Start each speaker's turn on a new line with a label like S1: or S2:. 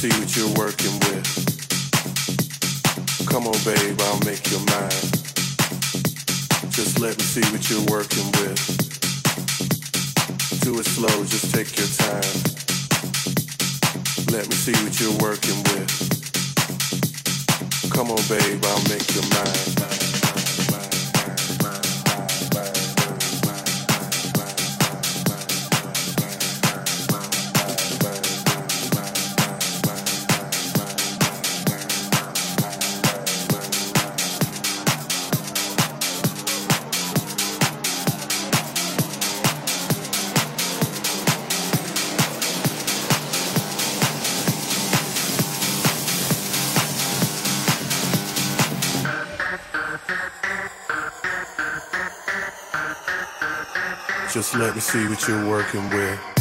S1: see what you're working with. Come on, babe, I'll make your mind. Just let me see what you're working with. Do it slow, just take your time. Let me see what you're working with. Come on, babe, I'll make your mind.
S2: Just let me see what you're working with.